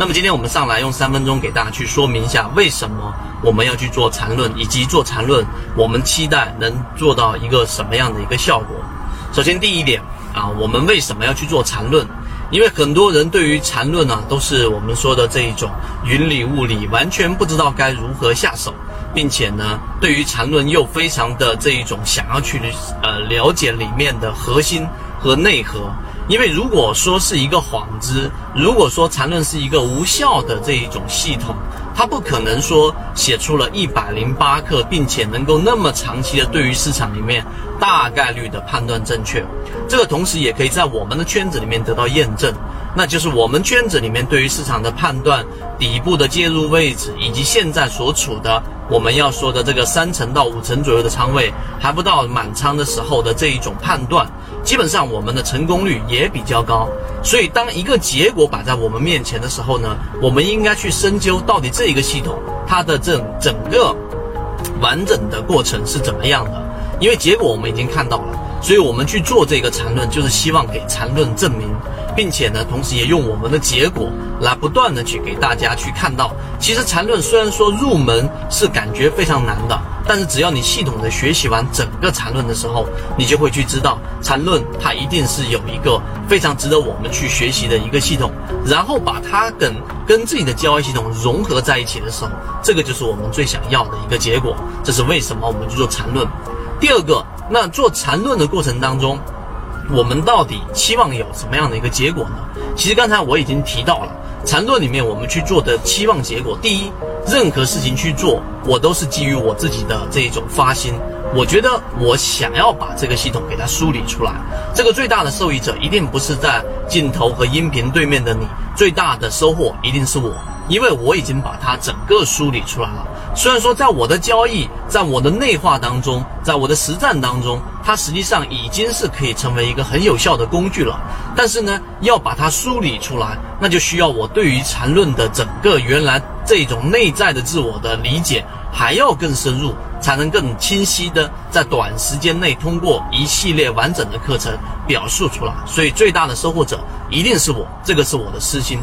那么今天我们上来用三分钟给大家去说明一下，为什么我们要去做缠论，以及做缠论我们期待能做到一个什么样的一个效果。首先第一点啊，我们为什么要去做缠论？因为很多人对于缠论呢，都是我们说的这一种云里雾里，完全不知道该如何下手。并且呢，对于缠论又非常的这一种想要去呃了解里面的核心和内核，因为如果说是一个幌子，如果说缠论是一个无效的这一种系统，它不可能说写出了一百零八克，并且能够那么长期的对于市场里面大概率的判断正确。这个同时也可以在我们的圈子里面得到验证。那就是我们圈子里面对于市场的判断、底部的介入位置，以及现在所处的我们要说的这个三成到五成左右的仓位，还不到满仓的时候的这一种判断，基本上我们的成功率也比较高。所以，当一个结果摆在我们面前的时候呢，我们应该去深究到底这一个系统它的整整个完整的过程是怎么样的，因为结果我们已经看到了。所以我们去做这个缠论，就是希望给缠论证明，并且呢，同时也用我们的结果来不断的去给大家去看到，其实缠论虽然说入门是感觉非常难的，但是只要你系统的学习完整个缠论的时候，你就会去知道缠论它一定是有一个非常值得我们去学习的一个系统，然后把它跟跟自己的交易系统融合在一起的时候，这个就是我们最想要的一个结果。这是为什么我们去做缠论。第二个。那做缠论的过程当中，我们到底期望有什么样的一个结果呢？其实刚才我已经提到了，缠论里面我们去做的期望结果，第一，任何事情去做，我都是基于我自己的这一种发心，我觉得我想要把这个系统给它梳理出来，这个最大的受益者一定不是在镜头和音频对面的你，最大的收获一定是我。因为我已经把它整个梳理出来了。虽然说在我的交易、在我的内化当中、在我的实战当中，它实际上已经是可以成为一个很有效的工具了。但是呢，要把它梳理出来，那就需要我对于缠论的整个原来这种内在的自我的理解还要更深入，才能更清晰的在短时间内通过一系列完整的课程表述出来。所以最大的收获者一定是我，这个是我的私心。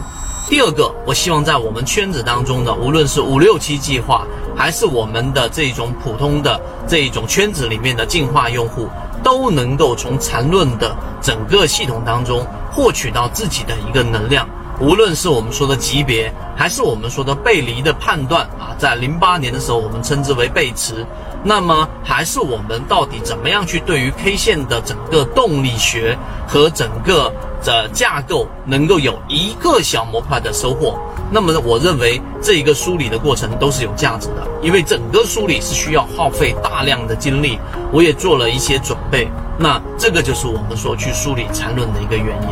第二个，我希望在我们圈子当中的，无论是五六七计划，还是我们的这种普通的这一种圈子里面的进化用户，都能够从缠论的整个系统当中获取到自己的一个能量。无论是我们说的级别，还是我们说的背离的判断啊，在零八年的时候，我们称之为背驰。那么，还是我们到底怎么样去对于 K 线的整个动力学和整个的架构，能够有一个小模块的收获？那么，我认为这一个梳理的过程都是有价值的，因为整个梳理是需要耗费大量的精力。我也做了一些准备，那这个就是我们说去梳理缠论的一个原因。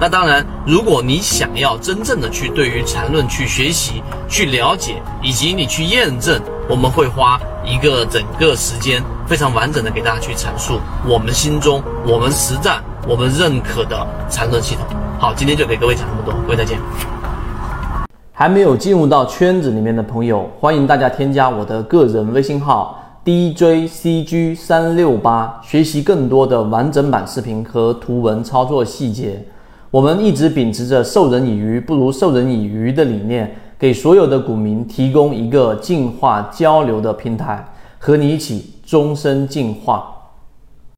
那当然，如果你想要真正的去对于缠论去学习、去了解，以及你去验证，我们会花。一个整个时间非常完整的给大家去阐述我们心中、我们实战、我们认可的缠论系统。好，今天就给各位讲这么多，各位再见。还没有进入到圈子里面的朋友，欢迎大家添加我的个人微信号 DJCG 三六八，学习更多的完整版视频和图文操作细节。我们一直秉持着授人以鱼不如授人以渔的理念。给所有的股民提供一个进化交流的平台，和你一起终身进化。